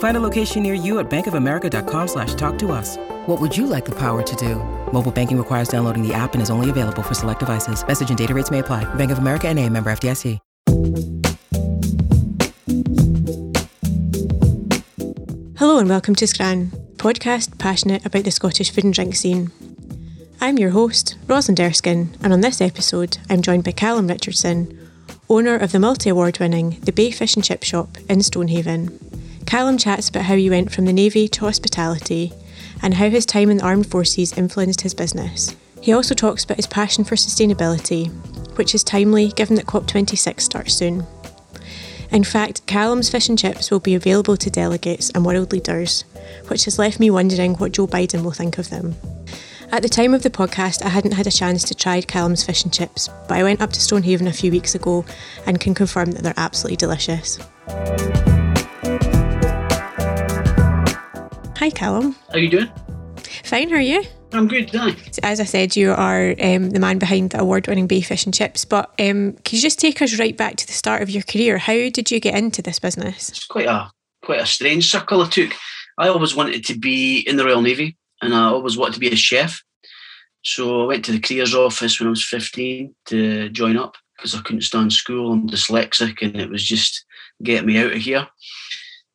Find a location near you at bankofamerica.com slash talk to us. What would you like the power to do? Mobile banking requires downloading the app and is only available for select devices. Message and data rates may apply. Bank of America and a member FDIC. Hello and welcome to Scran, podcast passionate about the Scottish food and drink scene. I'm your host, Rosalind Erskine, and on this episode, I'm joined by Callum Richardson, owner of the multi award winning The Bay Fish and Chip Shop in Stonehaven. Callum chats about how he went from the Navy to hospitality and how his time in the armed forces influenced his business. He also talks about his passion for sustainability, which is timely given that COP26 starts soon. In fact, Callum's fish and chips will be available to delegates and world leaders, which has left me wondering what Joe Biden will think of them. At the time of the podcast, I hadn't had a chance to try Callum's fish and chips, but I went up to Stonehaven a few weeks ago and can confirm that they're absolutely delicious. Hi, Callum. How are you doing? Fine, how are you? I'm good, hi. As I said, you are um, the man behind the award winning Bay Fish and Chips, but um, can you just take us right back to the start of your career? How did you get into this business? It's quite a quite a strange circle I took. I always wanted to be in the Royal Navy and I always wanted to be a chef. So I went to the careers office when I was 15 to join up because I couldn't stand school. I'm dyslexic and it was just get me out of here.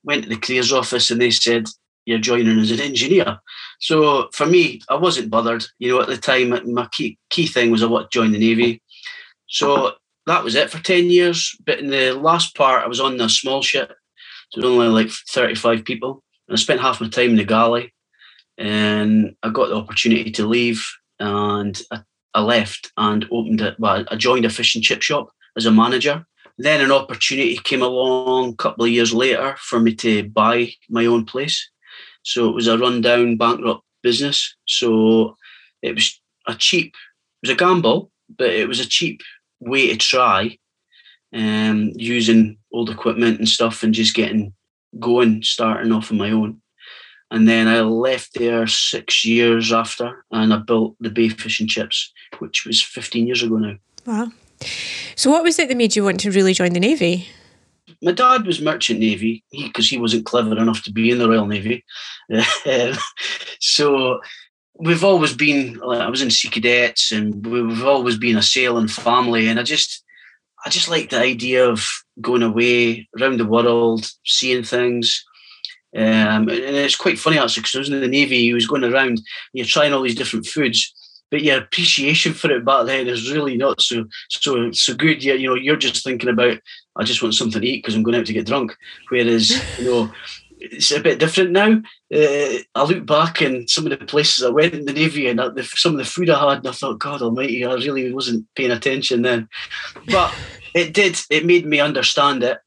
Went to the careers office and they said, You're joining as an engineer. So for me, I wasn't bothered. You know, at the time, my key key thing was I wanted to join the navy. So that was it for ten years. But in the last part, I was on a small ship. So only like thirty-five people. And I spent half my time in the galley, and I got the opportunity to leave, and I, I left and opened it. Well, I joined a fish and chip shop as a manager. Then an opportunity came along a couple of years later for me to buy my own place. So it was a rundown, bankrupt business. So it was a cheap, it was a gamble, but it was a cheap way to try um, using old equipment and stuff and just getting going, starting off on my own. And then I left there six years after and I built the Bay Fish and Chips, which was 15 years ago now. Wow. So, what was it that made you want to really join the Navy? My dad was merchant navy because he, he, wasn't clever enough to be in the Royal Navy. so we've always been. I was in Sea Cadets, and we've always been a sailing family. And I just, I just like the idea of going away around the world, seeing things. Um, and it's quite funny actually because I was in the navy. He was going around, you're trying all these different foods but your appreciation for it back then is really not so so so good. Yeah, you know, you're just thinking about I just want something to eat because I'm going out to get drunk. Whereas you know, it's a bit different now. Uh, I look back and some of the places I went in the navy and the, some of the food I had, and I thought, God Almighty, I really wasn't paying attention then. But it did. It made me understand it.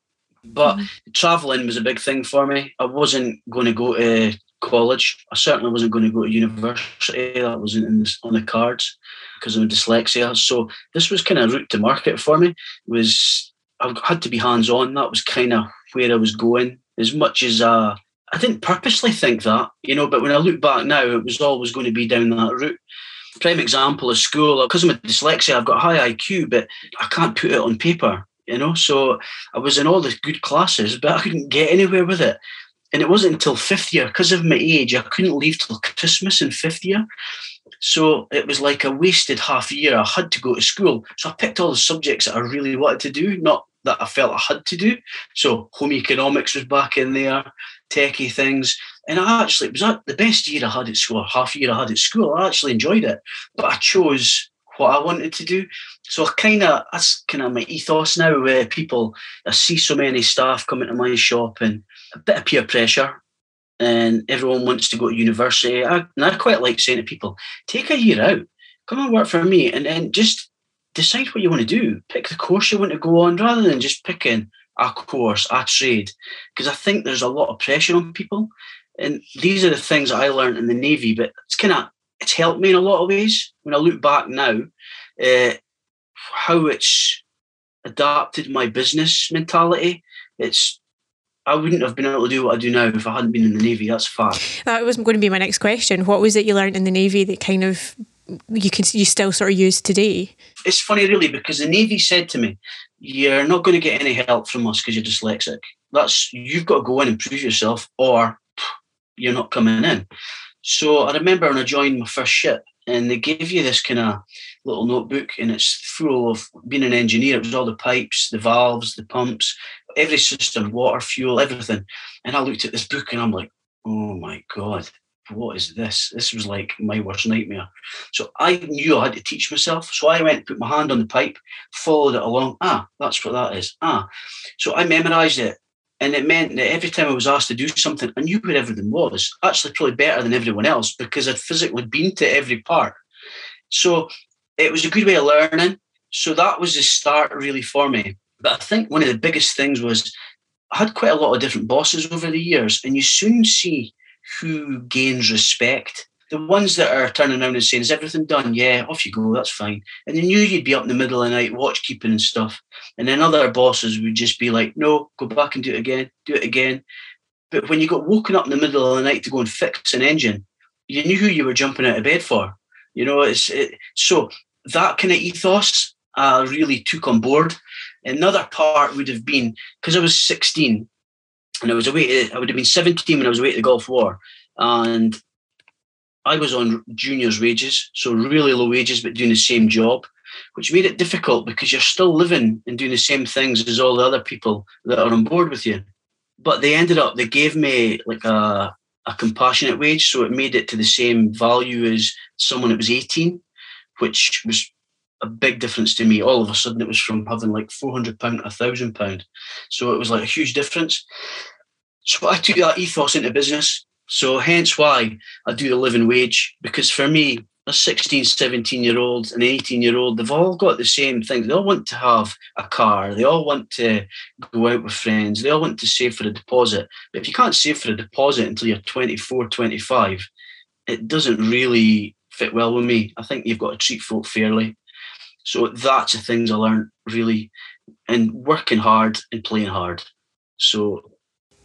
But mm-hmm. traveling was a big thing for me. I wasn't going to go to college. I certainly wasn't going to go to university. That wasn't on the cards because of dyslexia. So this was kind of route to market for me. It was I had to be hands on. That was kind of where I was going. As much as uh, I didn't purposely think that, you know, but when I look back now, it was always going to be down that route. Prime example is school. Because I'm a dyslexia, I've got high IQ, but I can't put it on paper, you know. So I was in all the good classes, but I couldn't get anywhere with it and it wasn't until fifth year because of my age i couldn't leave till christmas in fifth year so it was like a wasted half year i had to go to school so i picked all the subjects that i really wanted to do not that i felt i had to do so home economics was back in there techie things and i actually it was the best year i had at school half year i had at school i actually enjoyed it but i chose what I wanted to do. so kind of that's kind of my ethos now. Where people, I see so many staff coming to my shop and a bit of peer pressure, and everyone wants to go to university. I, and I quite like saying to people, take a year out, come and work for me, and then just decide what you want to do. Pick the course you want to go on, rather than just picking a course, a trade, because I think there's a lot of pressure on people. And these are the things I learned in the Navy, but it's kind of it's helped me in a lot of ways. When I look back now, uh, how it's adapted my business mentality. It's I wouldn't have been able to do what I do now if I hadn't been in the Navy. That's fact. That was going to be my next question. What was it you learned in the Navy that kind of you can you still sort of use today? It's funny, really, because the Navy said to me, "You're not going to get any help from us because you're dyslexic. That's you've got to go in and prove yourself, or you're not coming in." So I remember when I joined my first ship, and they give you this kind of little notebook and it's full of being an engineer it was all the pipes the valves the pumps every system water fuel everything and i looked at this book and i'm like oh my god what is this this was like my worst nightmare so i knew i had to teach myself so i went put my hand on the pipe followed it along ah that's what that is ah so i memorized it and it meant that every time I was asked to do something, I knew where everything was. Actually, probably better than everyone else because I'd physically been to every part. So it was a good way of learning. So that was the start really for me. But I think one of the biggest things was I had quite a lot of different bosses over the years, and you soon see who gains respect the ones that are turning around and saying, Is everything done? Yeah, off you go, that's fine. And they knew you'd be up in the middle of the night watch keeping and stuff. And then other bosses would just be like, No, go back and do it again, do it again. But when you got woken up in the middle of the night to go and fix an engine, you knew who you were jumping out of bed for. You know, it's it, so that kind of ethos I really took on board. Another part would have been because I was 16 and I was away, uh, I would have been 17 when I was away at the Gulf War. And I was on juniors' wages, so really low wages, but doing the same job, which made it difficult because you're still living and doing the same things as all the other people that are on board with you. But they ended up, they gave me like a, a compassionate wage, so it made it to the same value as someone that was 18, which was a big difference to me. All of a sudden, it was from having like £400 to £1,000. So it was like a huge difference. So I took that ethos into business so hence why I do the living wage, because for me, a 16, 17 year old and 18 year old, they've all got the same thing. They all want to have a car. They all want to go out with friends. They all want to save for a deposit. But if you can't save for a deposit until you're 24, 25, it doesn't really fit well with me. I think you've got to treat folk fairly. So that's the things I learned really, and working hard and playing hard. So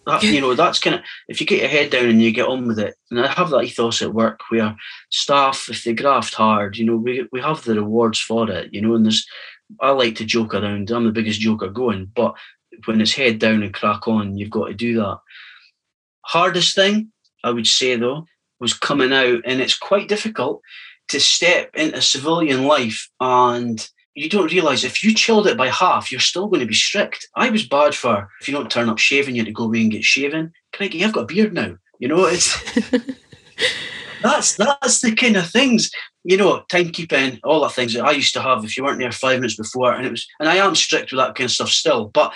that, you know, that's kind of if you get your head down and you get on with it. And I have that ethos at work where staff, if they graft hard, you know, we we have the rewards for it. You know, and there's I like to joke around. I'm the biggest joker going, but when it's head down and crack on, you've got to do that. Hardest thing I would say though was coming out, and it's quite difficult to step into civilian life and you don't realize if you chilled it by half, you're still going to be strict. I was bad for if you don't turn up shaving, you have to go away and get shaven. Craigie, I've got a beard now. You know, it's that's that's the kind of things, you know, timekeeping, all the things that I used to have if you weren't there five minutes before. And it was and I am strict with that kind of stuff still, but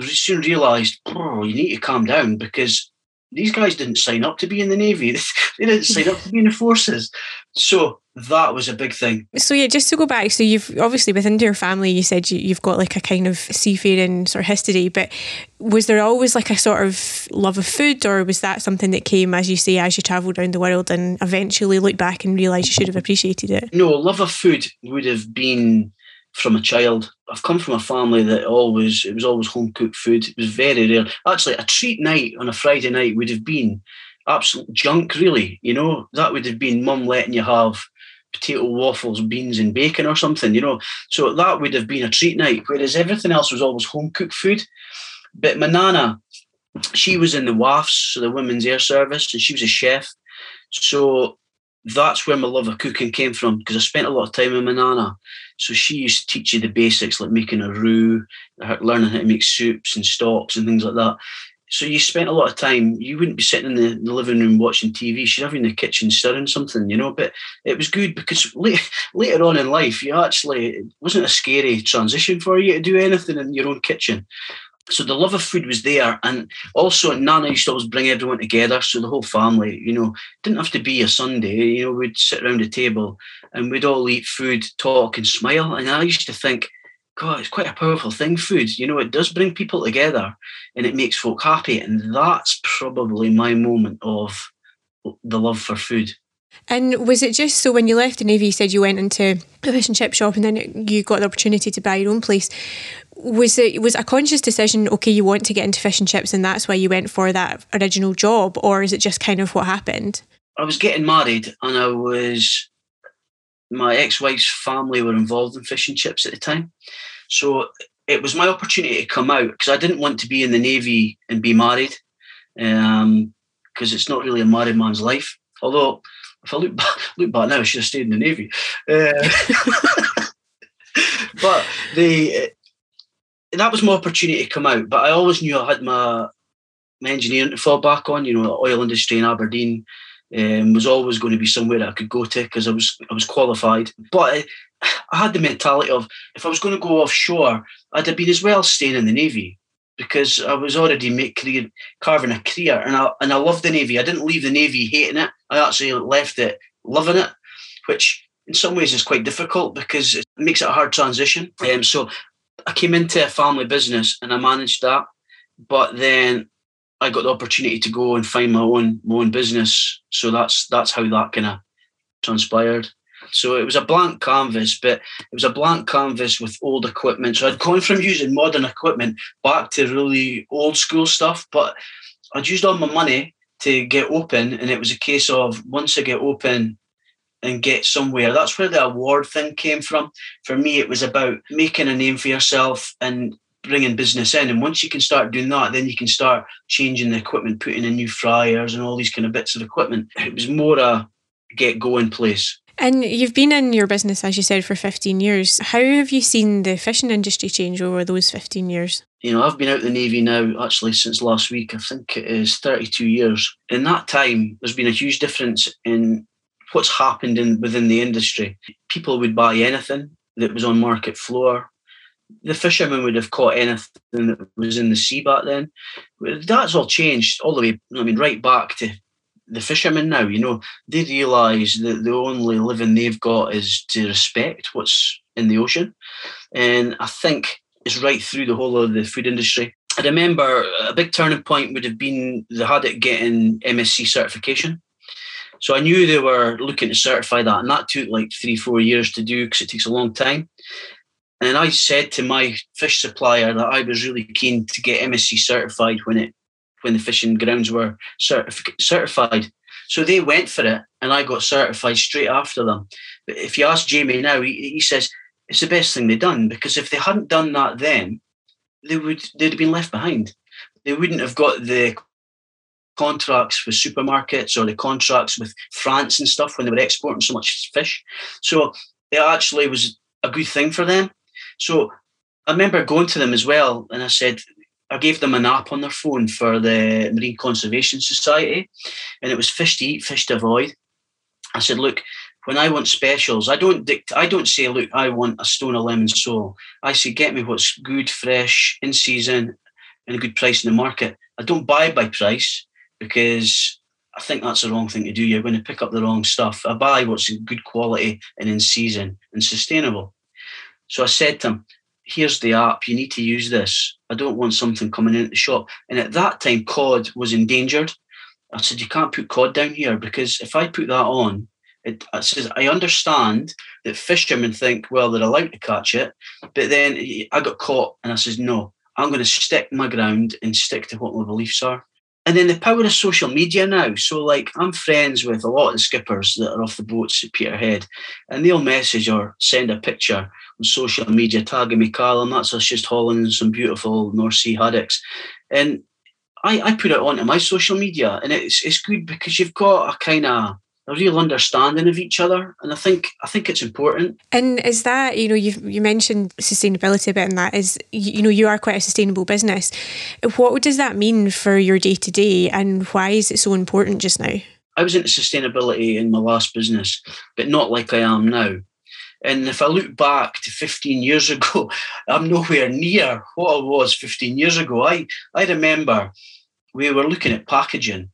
I soon realized, oh, you need to calm down because these guys didn't sign up to be in the Navy. they didn't sign up to be in the forces. So that was a big thing. So yeah, just to go back, so you've obviously within your family, you said you, have got like a kind of seafaring sort of history, but was there always like a sort of love of food, or was that something that came, as you say, as you travelled around the world and eventually look back and realise you should have appreciated it? No, love of food would have been from a child. I've come from a family that always it was always home cooked food. It was very rare. Actually, a treat night on a Friday night would have been absolute junk, really. You know, that would have been mum letting you have potato waffles, beans, and bacon or something, you know. So that would have been a treat night, whereas everything else was always home cooked food. But my nana, she was in the WAFs, so the Women's Air Service, and she was a chef. So that's where my love of cooking came from because I spent a lot of time with my nana. So she used to teach you the basics like making a roux, learning how to make soups and stocks and things like that. so you spent a lot of time. You wouldn't be sitting in the, the living room watching TV. She'd have you in the kitchen stirring something, you know. But it was good because late, later on in life, you actually it wasn't a scary transition for you to do anything in your own kitchen. So the love of food was there, and also Nana used to always bring everyone together. So the whole family, you know, didn't have to be a Sunday. You know, we'd sit around the table and we'd all eat food, talk, and smile. And I used to think God, it's quite a powerful thing, food. You know, it does bring people together and it makes folk happy. And that's probably my moment of the love for food. And was it just so when you left the Navy, you said you went into a fish and chip shop and then you got the opportunity to buy your own place? Was it was a conscious decision, okay, you want to get into fish and chips and that's why you went for that original job? Or is it just kind of what happened? I was getting married and I was my ex-wife's family were involved in fish and chips at the time. So it was my opportunity to come out because I didn't want to be in the Navy and be married because um, it's not really a married man's life. Although, if I look back, look back now, I should have stayed in the Navy. Uh, but the that was my opportunity to come out. But I always knew I had my my engineering to fall back on. You know, the oil industry in Aberdeen um, was always going to be somewhere I could go to because I was I was qualified. But I, I had the mentality of if I was going to go offshore, I'd have been as well staying in the navy because I was already make career, carving a career, and I and I loved the navy. I didn't leave the navy hating it. I actually left it loving it, which in some ways is quite difficult because it makes it a hard transition. Um, so I came into a family business and I managed that, but then I got the opportunity to go and find my own my own business. So that's that's how that kind of transpired. So it was a blank canvas, but it was a blank canvas with old equipment. So I'd gone from using modern equipment back to really old school stuff, but I'd used all my money to get open, and it was a case of once I get open and get somewhere. That's where the award thing came from. For me, it was about making a name for yourself and bringing business in. And once you can start doing that, then you can start changing the equipment, putting in new fryers and all these kind of bits of equipment. It was more a get going place. And you've been in your business, as you said, for 15 years. How have you seen the fishing industry change over those 15 years? You know, I've been out the Navy now actually since last week. I think it is 32 years. In that time, there's been a huge difference in what's happened in within the industry. People would buy anything that was on market floor the fishermen would have caught anything that was in the sea back then. That's all changed all the way, I mean, right back to the fishermen now. You know, they realise that the only living they've got is to respect what's in the ocean. And I think it's right through the whole of the food industry. I remember a big turning point would have been had it getting MSC certification. So I knew they were looking to certify that, and that took like three, four years to do because it takes a long time. And I said to my fish supplier that I was really keen to get MSC certified when it when the fishing grounds were certif- certified. So they went for it, and I got certified straight after them. But if you ask Jamie now, he, he says it's the best thing they've done because if they hadn't done that then, they would they'd have been left behind. They wouldn't have got the contracts with supermarkets or the contracts with France and stuff when they were exporting so much fish. So it actually was a good thing for them. So I remember going to them as well, and I said, I gave them an app on their phone for the Marine Conservation Society, and it was fish to eat, fish to avoid. I said, look, when I want specials, I don't dict- I don't say, look, I want a stone of lemon sole. I say, get me what's good, fresh, in season, and a good price in the market. I don't buy by price because I think that's the wrong thing to do. You're going to pick up the wrong stuff. I buy what's in good quality and in season and sustainable. So I said to him, here's the app, you need to use this. I don't want something coming in at the shop. And at that time, cod was endangered. I said, you can't put cod down here because if I put that on, it, I says, I understand that fishermen think, well, they're allowed to catch it. But then I got caught and I says, no, I'm going to stick my ground and stick to what my beliefs are. And then the power of social media now. So, like, I'm friends with a lot of the skippers that are off the boats at Peterhead, and they'll message or send a picture on social media tagging me, Callum. That's us just hauling some beautiful North Sea haddocks. And I, I put it onto my social media, and it's it's good because you've got a kind of a real understanding of each other, and I think I think it's important. And is that you know you you mentioned sustainability a bit, and that is you know you are quite a sustainable business. What does that mean for your day to day, and why is it so important just now? I was into sustainability in my last business, but not like I am now. And if I look back to 15 years ago, I'm nowhere near what I was 15 years ago. I, I remember we were looking at packaging.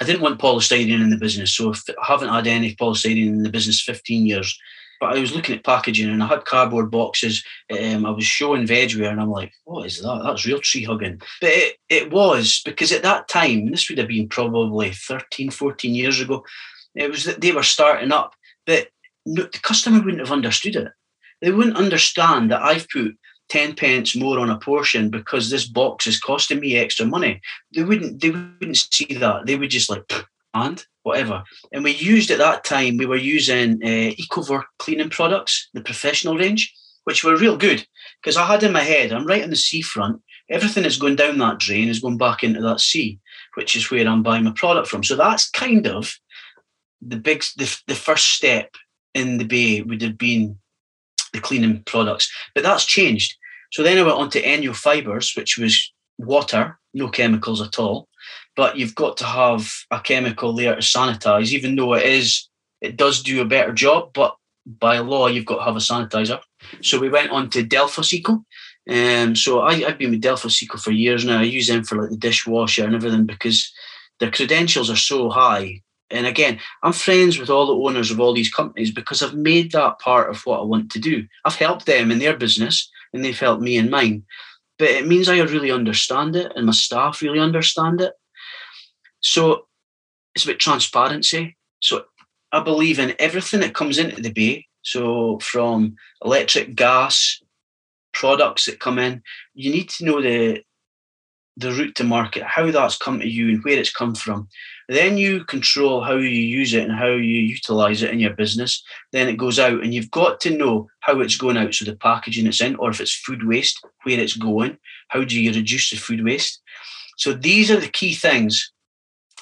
I didn't want polystyrene in the business, so I haven't had any polystyrene in the business 15 years. But I was looking at packaging and I had cardboard boxes. Um, I was showing vegware and I'm like, what is that? That's real tree hugging. But it, it was because at that time, this would have been probably 13, 14 years ago, it was that they were starting up. But the customer wouldn't have understood it. They wouldn't understand that I've put 10 pence more on a portion because this box is costing me extra money. They wouldn't they wouldn't see that. They would just like and whatever. And we used at that time, we were using uh, Ecover cleaning products, the professional range, which were real good because I had in my head, I'm right on the seafront. Everything that's going down that drain is going back into that sea, which is where I'm buying my product from. So that's kind of the big, the, the first step in the bay would have been the cleaning products. But that's changed. So then I went on to Enjo Fibers, which was water, no chemicals at all. But you've got to have a chemical there to sanitize, even though it is, it does do a better job, but by law, you've got to have a sanitizer. So we went on to Delphis Eco. Um, so I, have been with Delphis Eco for years now. I use them for like the dishwasher and everything because their credentials are so high and again, I'm friends with all the owners of all these companies because I've made that part of what I want to do. I've helped them in their business and they've helped me and mine. But it means I really understand it and my staff really understand it. So it's about transparency. So I believe in everything that comes into the bay. So from electric, gas, products that come in, you need to know the the route to market, how that's come to you and where it's come from. Then you control how you use it and how you utilize it in your business. Then it goes out, and you've got to know how it's going out. So the packaging it's in, or if it's food waste, where it's going. How do you reduce the food waste? So these are the key things.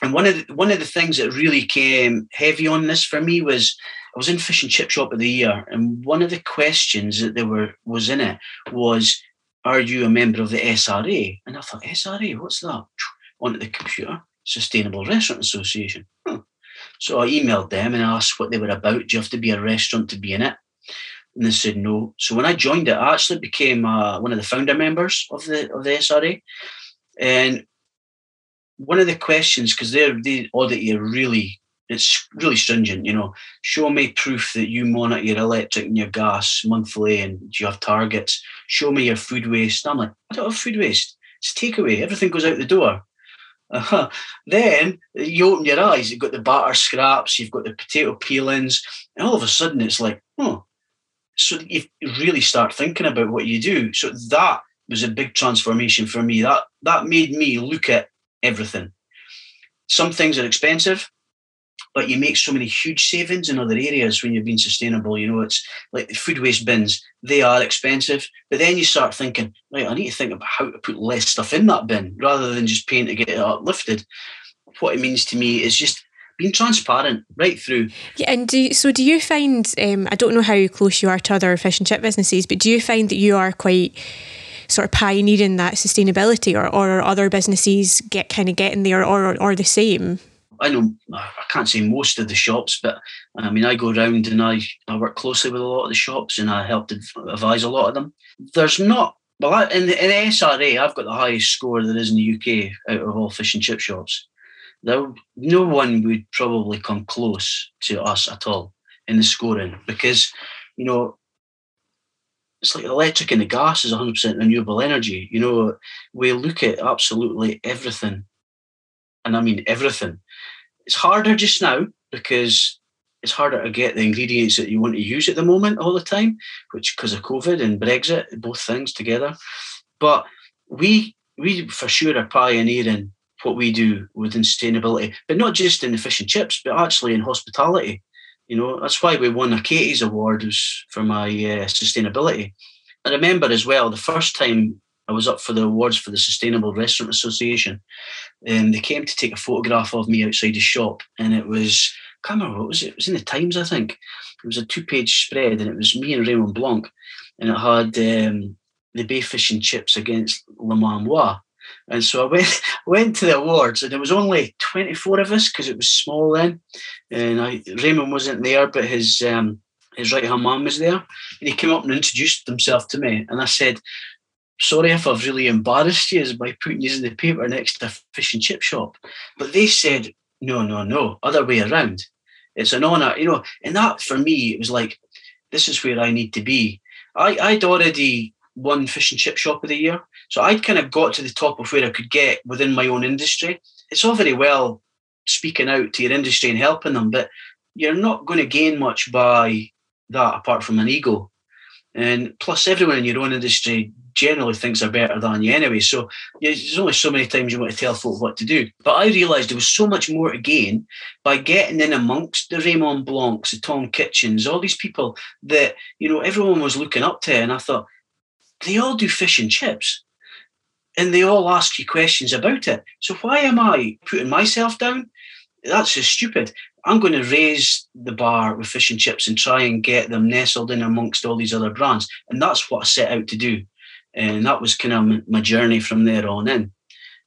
And one of the, one of the things that really came heavy on this for me was I was in fish and chip shop of the year, and one of the questions that there were was in it was, "Are you a member of the SRA?" And I thought, "SRA, what's that?" Onto the computer, Sustainable Restaurant Association. So I emailed them and asked what they were about. Do you have to be a restaurant to be in it? And they said no. So when I joined it, I actually became uh, one of the founder members of the of the SRA. And one of the questions, because they're they audit you really, it's really stringent. You know, show me proof that you monitor your electric and your gas monthly, and you have targets. Show me your food waste. And I'm like, I don't have food waste. It's takeaway. Everything goes out the door. Uh-huh. Then you open your eyes, you've got the batter scraps, you've got the potato peelings, and all of a sudden it's like, oh, so you really start thinking about what you do. So that was a big transformation for me. That that made me look at everything. Some things are expensive, but you make so many huge savings in other areas when you're being sustainable. You know, it's like the food waste bins, they are expensive. But then you start thinking, right, I need to think about how to put less stuff in that bin rather than just paying to get it uplifted. What it means to me is just being transparent right through. Yeah, and do so do you find? Um, I don't know how close you are to other fish and chip businesses, but do you find that you are quite sort of pioneering that sustainability, or, or other businesses get kind of getting there, or or the same? I know I can't say most of the shops, but I mean I go around and I, I work closely with a lot of the shops and I help advise a lot of them. There's not well in the, in the SRA I've got the highest score there is in the UK out of all fish and chip shops. There, no one would probably come close to us at all in the scoring because you know it's like electric and the gas is 100% renewable energy. You know, we look at absolutely everything and I mean everything. It's harder just now because it's harder to get the ingredients that you want to use at the moment all the time, which because of COVID and Brexit, both things together. But we we for sure are pioneering what we do within sustainability, but not just in the fish and chips, but actually in hospitality. You know, that's why we won a Cateys Award for my uh, sustainability. I remember as well the first time I was up for the awards for the Sustainable Restaurant Association. And they came to take a photograph of me outside the shop, and it was can't remember what was it. It was in the Times, I think. It was a two-page spread, and it was me and Raymond Blanc, and it had um, the Bay Fish and Chips against Le Manoir. And so I went went to the awards, and there was only 24 of us because it was small then. And I, Raymond wasn't there, but his um, his right hand man was there, and he came up and introduced himself to me. And I said, "Sorry if I've really embarrassed you by putting you in the paper next to a fish and chip shop." But they said, "No, no, no, other way around. It's an honour, you know." And that for me, it was like, "This is where I need to be." I I'd already won fish and chip shop of the year. So I'd kind of got to the top of where I could get within my own industry. It's all very well speaking out to your industry and helping them, but you're not going to gain much by that apart from an ego. And plus, everyone in your own industry generally thinks they're better than you anyway. So there's only so many times you want to tell folk what to do. But I realised there was so much more to gain by getting in amongst the Raymond Blancs, the Tom Kitchins, all these people that, you know, everyone was looking up to. And I thought, they all do fish and chips and they all ask you questions about it. So why am I putting myself down? That's just stupid. I'm going to raise the bar with fish and chips and try and get them nestled in amongst all these other brands. And that's what I set out to do. And that was kind of my journey from there on in.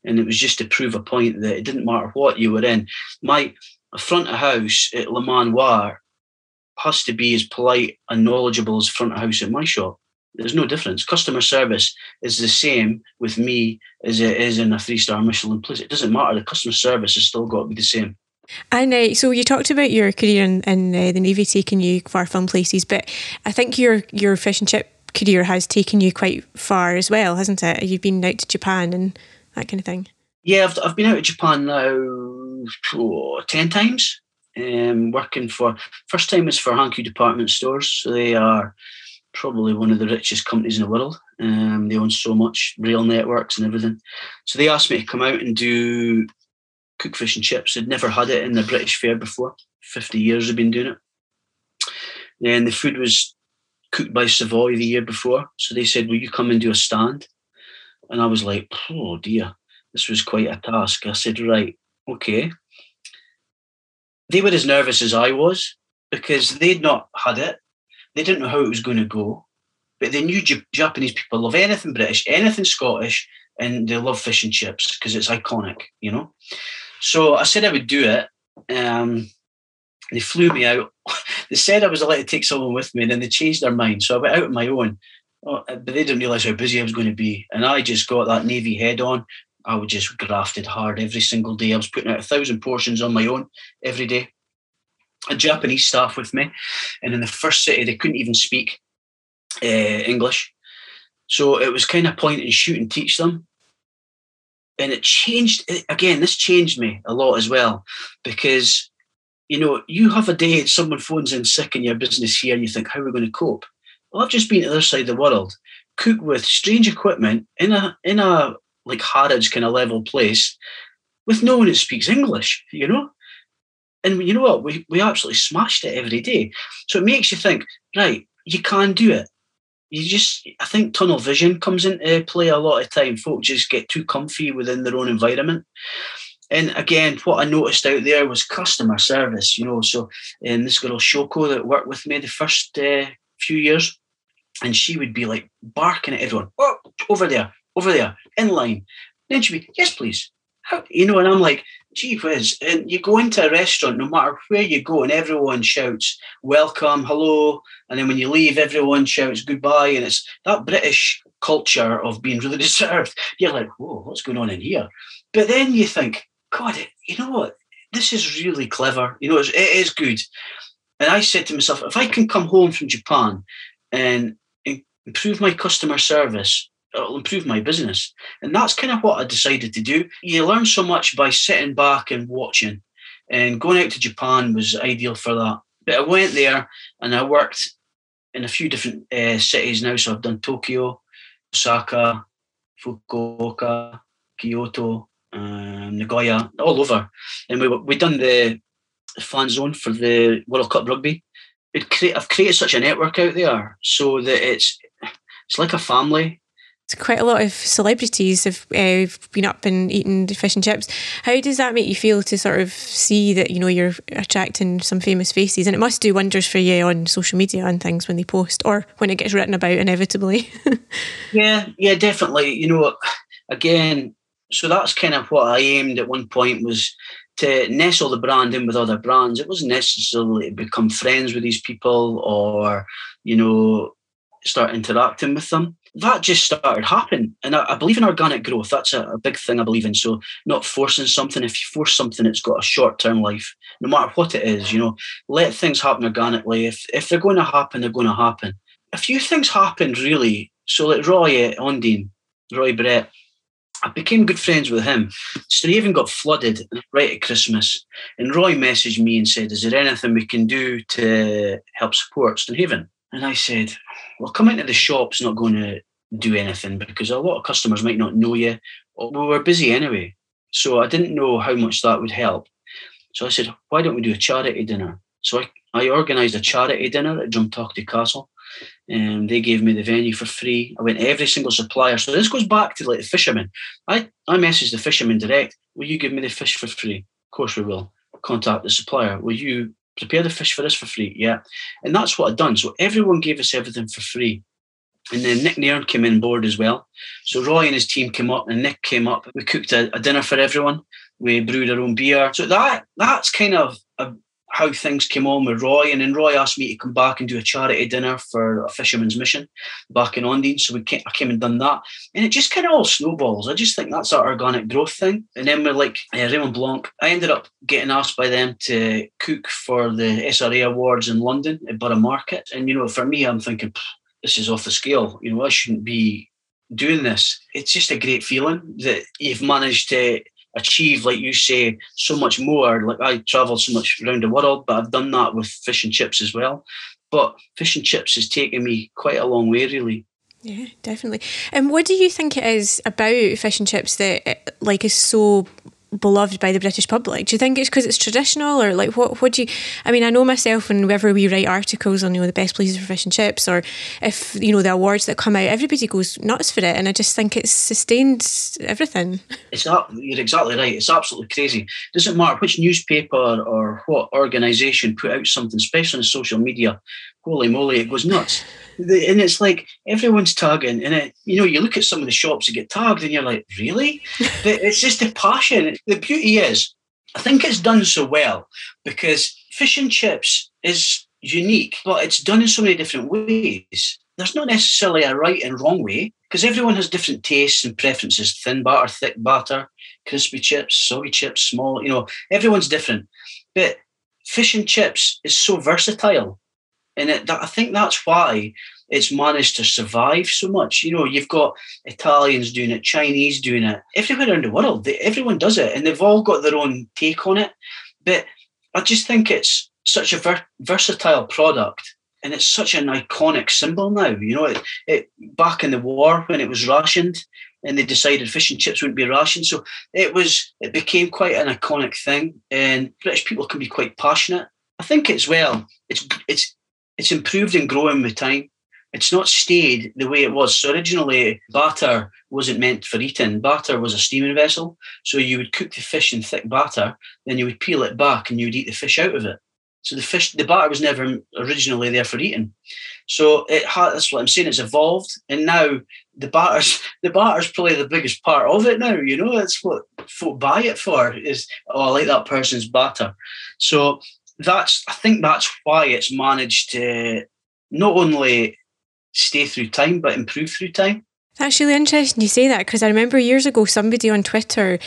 And it was just to prove a point that it didn't matter what you were in. My front of house at Le Manoir has to be as polite and knowledgeable as front of house at my shop. There's no difference. Customer service is the same with me as it is in a three star Michelin place. It doesn't matter. The customer service has still got to be the same. And uh, so you talked about your career in, in uh, the Navy taking you far from places, but I think your your fish and chip career has taken you quite far as well, hasn't it? You've been out to Japan and that kind of thing. Yeah, I've, I've been out to Japan now oh, 10 times. Um, working for, first time was for Hankyu department stores. So they are probably one of the richest companies in the world. Um, they own so much rail networks and everything. So they asked me to come out and do cook fish and chips. They'd never had it in the British Fair before. 50 years they've been doing it. And the food was cooked by Savoy the year before. So they said, Will you come and do a stand? And I was like, Oh dear, this was quite a task. I said, Right, okay. They were as nervous as I was because they'd not had it they didn't know how it was going to go, but they knew Japanese people love anything British, anything Scottish, and they love fish and chips because it's iconic, you know. So I said I would do it. Um, they flew me out. they said I was allowed to take someone with me, and then they changed their mind. So I went out on my own. Oh, but they didn't realise how busy I was going to be. And I just got that Navy head on. I was just grafted hard every single day. I was putting out a thousand portions on my own every day a Japanese staff with me, and in the first city they couldn't even speak uh, English, so it was kind of point and shoot and teach them. And it changed eh, again. This changed me a lot as well because you know you have a day someone phones in sick in your business here, and you think how are we going to cope? Well, I've just been to the other side of the world, cook with strange equipment in a in a like Harrods kind of level place with no one that speaks English. You know, and you know what? We, we absolutely smashed it every day. So it makes you think, right, you can do it. You just, I think tunnel vision comes into play a lot of time. Folk just get too comfy within their own environment. And again, what I noticed out there was customer service, you know. So, and this girl Shoko that worked with me the first uh, few years, and she would be like barking at everyone, oh, over there, over there, in line. Then she'd be, yes, please. How, you know, and I'm like, gee whiz, and you go into a restaurant, no matter where you go, and everyone shouts welcome, hello, and then when you leave, everyone shouts goodbye, and it's that British culture of being really reserved. You're like, whoa, what's going on in here? But then you think, God, you know what? This is really clever. You know, it's, it is good. And I said to myself, if I can come home from Japan and improve my customer service it'll improve my business. And that's kind of what I decided to do. You learn so much by sitting back and watching. And going out to Japan was ideal for that. But I went there and I worked in a few different uh, cities now. So I've done Tokyo, Osaka, Fukuoka, Kyoto, um, Nagoya, all over. And we we done the fan zone for the World Cup rugby. I've created such a network out there so that it's it's like a family quite a lot of celebrities have uh, been up and eaten fish and chips. How does that make you feel to sort of see that you know you're attracting some famous faces, and it must do wonders for you on social media and things when they post or when it gets written about inevitably. yeah, yeah, definitely. You know, again, so that's kind of what I aimed at one point was to nestle the brand in with other brands. It wasn't necessarily to become friends with these people or you know start interacting with them that just started happening. And I, I believe in organic growth. That's a, a, big thing I believe in. So not forcing something. If you force something, it's got a short term life, no matter what it is. You know, let things happen organically. If if they're going to happen, they're going to happen. A few things happened really. So like Roy uh, Ondine, Roy Brett, I became good friends with him. Stonehaven got flooded right at Christmas, and Roy messaged me and said, "Is there anything we can do to help support Stonehaven?" And I said, well, coming to the shop's not going to do anything because a lot of customers might not know you. We were busy anyway. So I didn't know how much that would help. So I said, why don't we do a charity dinner? So I, I organised a charity dinner at Drumtochty Castle. And they gave me the venue for free. I went to every single supplier. So this goes back to like the fishermen. I, I messaged the fishermen direct. Will you give me the fish for free? Of course we will. Contact the supplier. Will you prepare the fish for us for free. Yeah. And that's what I'd done. So everyone gave us everything for free. And then Nick Nairn came in board as well. So Roy and his team came up and Nick came up. We cooked a, a dinner for everyone. We brewed our own beer. So that that's kind of how things came on with Roy. And then Roy asked me to come back and do a charity dinner for a fisherman's mission back in Ondine. So we came, I came and done that. And it just kind of all snowballs. I just think that's that organic growth thing. And then we're like uh, Raymond Blanc. I ended up getting asked by them to cook for the SRA Awards in London at Borough Market. And, you know, for me, I'm thinking, this is off the scale. You know, I shouldn't be doing this. It's just a great feeling that you've managed to achieve, like you say, so much more. Like I travel so much around the world, but I've done that with fish and chips as well. But fish and chips has taken me quite a long way, really. Yeah, definitely. And what do you think it is about fish and chips that like is so beloved by the British public? Do you think it's because it's traditional, or like what? What do you? I mean, I know myself, and whenever we write articles on you know the best places for fish and chips, or if you know the awards that come out, everybody goes nuts for it, and I just think it's sustained everything. It's not. You're exactly right. It's absolutely crazy. It doesn't matter which newspaper or what organisation put out something, especially on social media. Holy moly, it goes nuts and it's like everyone's tagging, and it, you know, you look at some of the shops that get tagged, and you're like, really? but it's just the passion. The beauty is, I think it's done so well because fish and chips is unique, but it's done in so many different ways. There's not necessarily a right and wrong way because everyone has different tastes and preferences: thin batter, thick batter, crispy chips, soggy chips, small. You know, everyone's different. But fish and chips is so versatile and it, that, I think that's why it's managed to survive so much. You know, you've got Italians doing it, Chinese doing it, everywhere around the world. They, everyone does it, and they've all got their own take on it. But I just think it's such a ver- versatile product, and it's such an iconic symbol now. You know, it, it back in the war when it was rationed, and they decided fish and chips wouldn't be rationed, so it was it became quite an iconic thing, and British people can be quite passionate. I think it's well, it's it's it's improved and growing with time. It's not stayed the way it was. So originally, batter wasn't meant for eating. Batter was a steaming vessel. So you would cook the fish in thick batter, then you would peel it back and you would eat the fish out of it. So the fish, the batter was never originally there for eating. So it has, that's what I'm saying. It's evolved, and now the batter's the batter's probably the biggest part of it now. You know, that's what folk buy it for. Is oh, I like that person's batter. So that's I think that's why it's managed to not only stay through time but improve through time. That's really interesting you say that because I remember years ago somebody on Twitter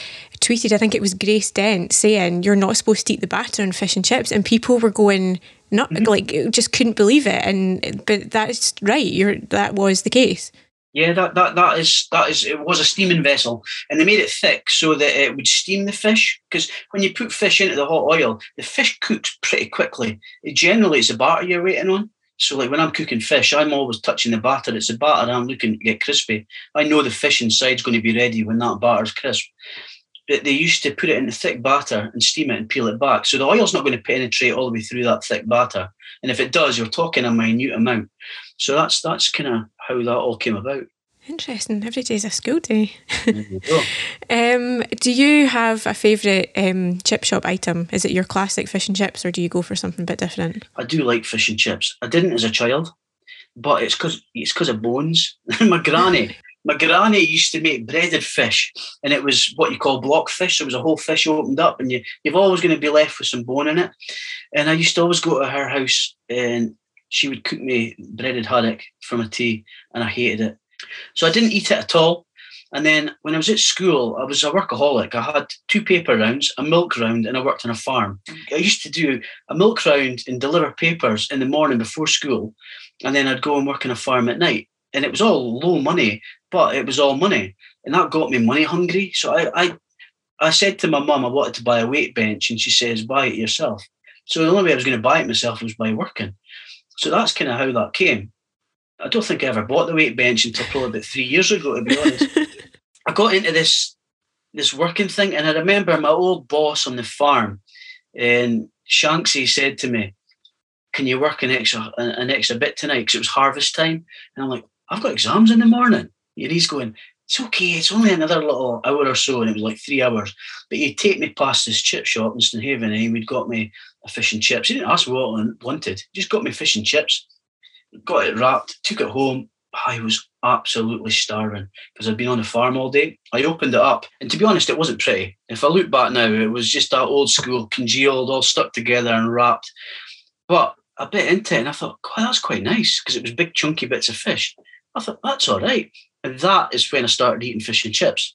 tweeted, I think it was Grace Dent, saying you're not supposed to eat the batter on fish and chips, and people were going not mm-hmm. like just couldn't believe it. And but that's right, you're that was the case. Yeah, that, that that is that is it was a steaming vessel, and they made it thick so that it would steam the fish. Because when you put fish into the hot oil, the fish cooks pretty quickly. It generally it's the batter you're waiting on. So like when I'm cooking fish, I'm always touching the batter. It's a batter I'm looking to get crispy. I know the fish inside's going to be ready when that batter's crisp. But they used to put it in the thick batter and steam it and peel it back. So the oil's not going to penetrate all the way through that thick batter. And if it does, you're talking a minute amount. So that's that's kind of how that all came about. Interesting. Every day's a school day. um, do you have a favourite um, chip shop item? Is it your classic fish and chips, or do you go for something a bit different? I do like fish and chips. I didn't as a child, but it's because it's because of bones. my granny, my granny used to make breaded fish, and it was what you call block fish. So it was a whole fish opened up, and you you've always going to be left with some bone in it. And I used to always go to her house, and she would cook me breaded haddock from a tea, and I hated it so I didn't eat it at all. And then when I was at school, I was a workaholic. I had two paper rounds, a milk round, and I worked on a farm. I used to do a milk round and deliver papers in the morning before school. And then I'd go and work on a farm at night. And it was all low money, but it was all money. And that got me money hungry. So I, I, I said to my mum I wanted to buy a weight bench, and she says, buy it yourself. So the only way I was going to buy it myself was by working. So that's kind of how that came. I don't think I ever bought the weight bench until probably about three years ago, to be honest. I got into this this working thing, and I remember my old boss on the farm, and Shanksy said to me, "Can you work an extra an extra bit tonight?" Because it was harvest time, and I'm like, "I've got exams in the morning," and he's going. It's okay. It's only another little hour or so, and it was like three hours. But he'd take me past this chip shop in Stonehaven, eh, and he'd got me a fish and chips. He didn't ask what I wanted; he just got me fish and chips got it wrapped, took it home. I was absolutely starving because I'd been on the farm all day. I opened it up, and to be honest, it wasn't pretty. If I look back now, it was just that old school, congealed, all stuck together and wrapped. But I bit into it, and I thought, God, that's quite nice because it was big, chunky bits of fish. I thought that's all right, and that is when I started eating fish and chips.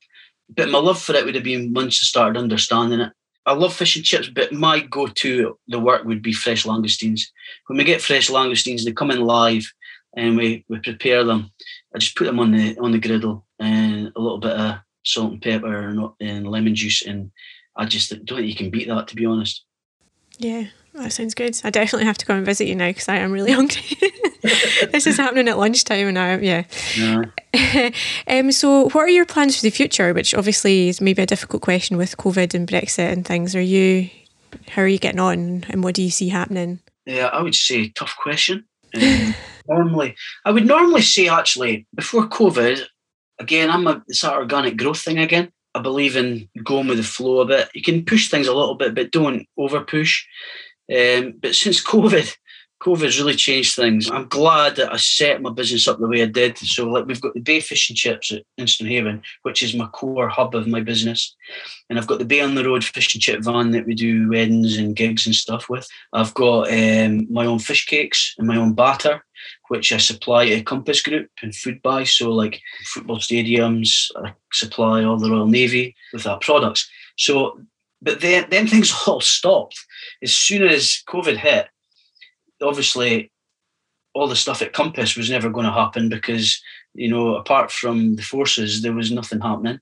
But my love for it would have been once I started understanding it. I love fish and chips, but my go-to the work would be fresh langoustines. When we get fresh langoustines, they come in live, and we, we prepare them. I just put them on the on the griddle and a little bit of salt and pepper and, and lemon juice, and I just don't think you can beat that, to be honest. Yeah, that sounds good. I definitely have to come and visit you now because I am really hungry. this is happening at lunchtime, and I yeah. yeah. um, so, what are your plans for the future? Which obviously is maybe a difficult question with COVID and Brexit and things. Are you? How are you getting on, and what do you see happening? Yeah, I would say tough question. Um, normally, I would normally say actually before COVID. Again, I'm a it's that organic growth thing again. I believe in going with the flow a bit. You can push things a little bit, but don't over push. Um, but since COVID, COVID's really changed things. I'm glad that I set my business up the way I did. So, like, we've got the Bay Fish and Chips at Stonehaven, which is my core hub of my business. And I've got the Bay on the Road fish and chip van that we do weddings and gigs and stuff with. I've got um, my own fish cakes and my own batter, which I supply to Compass Group and Foodbuy. So, like, football stadiums, I supply all the Royal Navy with our products. So, but then, then things all stopped. As soon as COVID hit, obviously all the stuff at Compass was never going to happen because, you know, apart from the forces, there was nothing happening.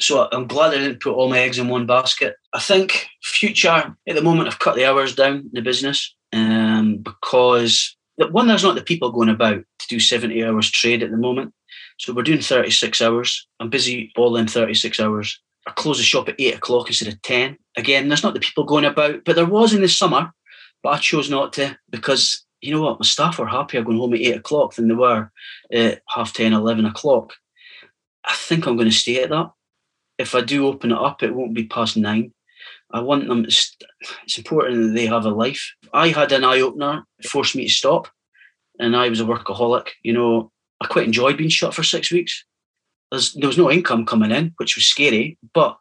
So I'm glad I didn't put all my eggs in one basket. I think future at the moment I've cut the hours down in the business um, because one there's not the people going about to do 70 hours trade at the moment. So we're doing 36 hours. I'm busy all in 36 hours. I close the shop at eight o'clock instead of 10. Again, there's not the people going about, but there was in the summer but I chose not to because you know what, my staff were happier going home at eight o'clock than they were at half 10, 11 o'clock. I think I'm going to stay at that. If I do open it up, it won't be past nine. I want them. St- it's important that they have a life. I had an eye opener, forced me to stop, and I was a workaholic. You know, I quite enjoyed being shut for six weeks. There's, there was no income coming in, which was scary, but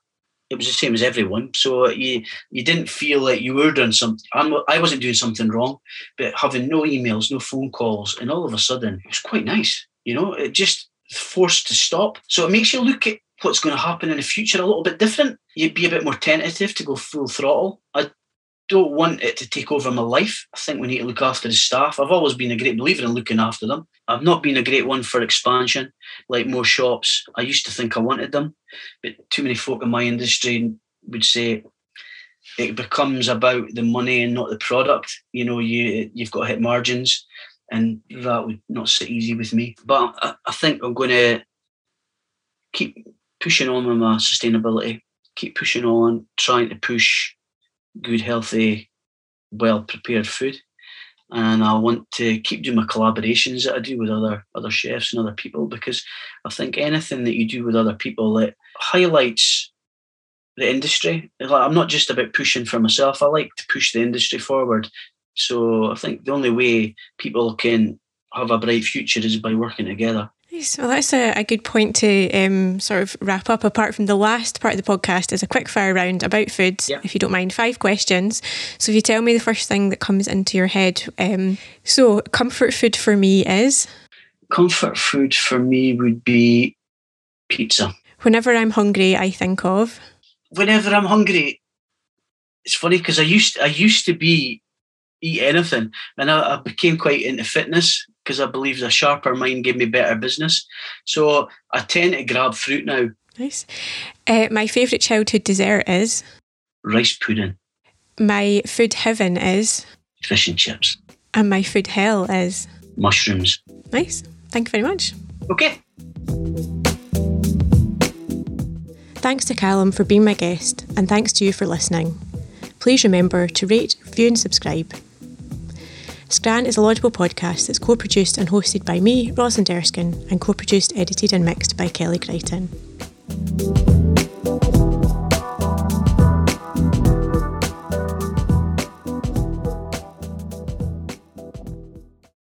it was the same as everyone. So you you didn't feel like you were doing something. I'm, I wasn't doing something wrong, but having no emails, no phone calls, and all of a sudden it was quite nice. You know, it just forced to stop. So it makes you look at what's going to happen in the future a little bit different. You'd be a bit more tentative to go full throttle. I don't want it to take over my life. I think we need to look after the staff. I've always been a great believer in looking after them. I've not been a great one for expansion, like more shops. I used to think I wanted them, but too many folk in my industry would say it becomes about the money and not the product. You know, you you've got to hit margins, and that would not sit easy with me. But I, I think I'm going to keep pushing on with my sustainability, keep pushing on, trying to push good, healthy, well prepared food. and I want to keep doing my collaborations that I do with other other chefs and other people because I think anything that you do with other people that highlights the industry. I'm not just about pushing for myself. I like to push the industry forward. So I think the only way people can have a bright future is by working together. Well, that's a, a good point to um, sort of wrap up. Apart from the last part of the podcast, is a quick fire round about food, Yeah. if you don't mind. Five questions. So if you tell me the first thing that comes into your head. Um, so comfort food for me is Comfort food for me would be pizza. whenever I'm hungry, I think of Whenever I'm hungry, it's funny because I used I used to be eat anything, and I, I became quite into fitness because I believe a sharper mind gave me better business. So I tend to grab fruit now. nice. Uh, my favourite childhood dessert is Rice pudding, my food heaven is, fish and chips, and my food hell is mushrooms. nice. Thank you very much. Okay. Thanks to Callum for being my guest, and thanks to you for listening. Please remember to rate, review, and subscribe. Scran is a laudable podcast that's co produced and hosted by me, Rosalind Erskine, and co produced, edited, and mixed by Kelly Greiton.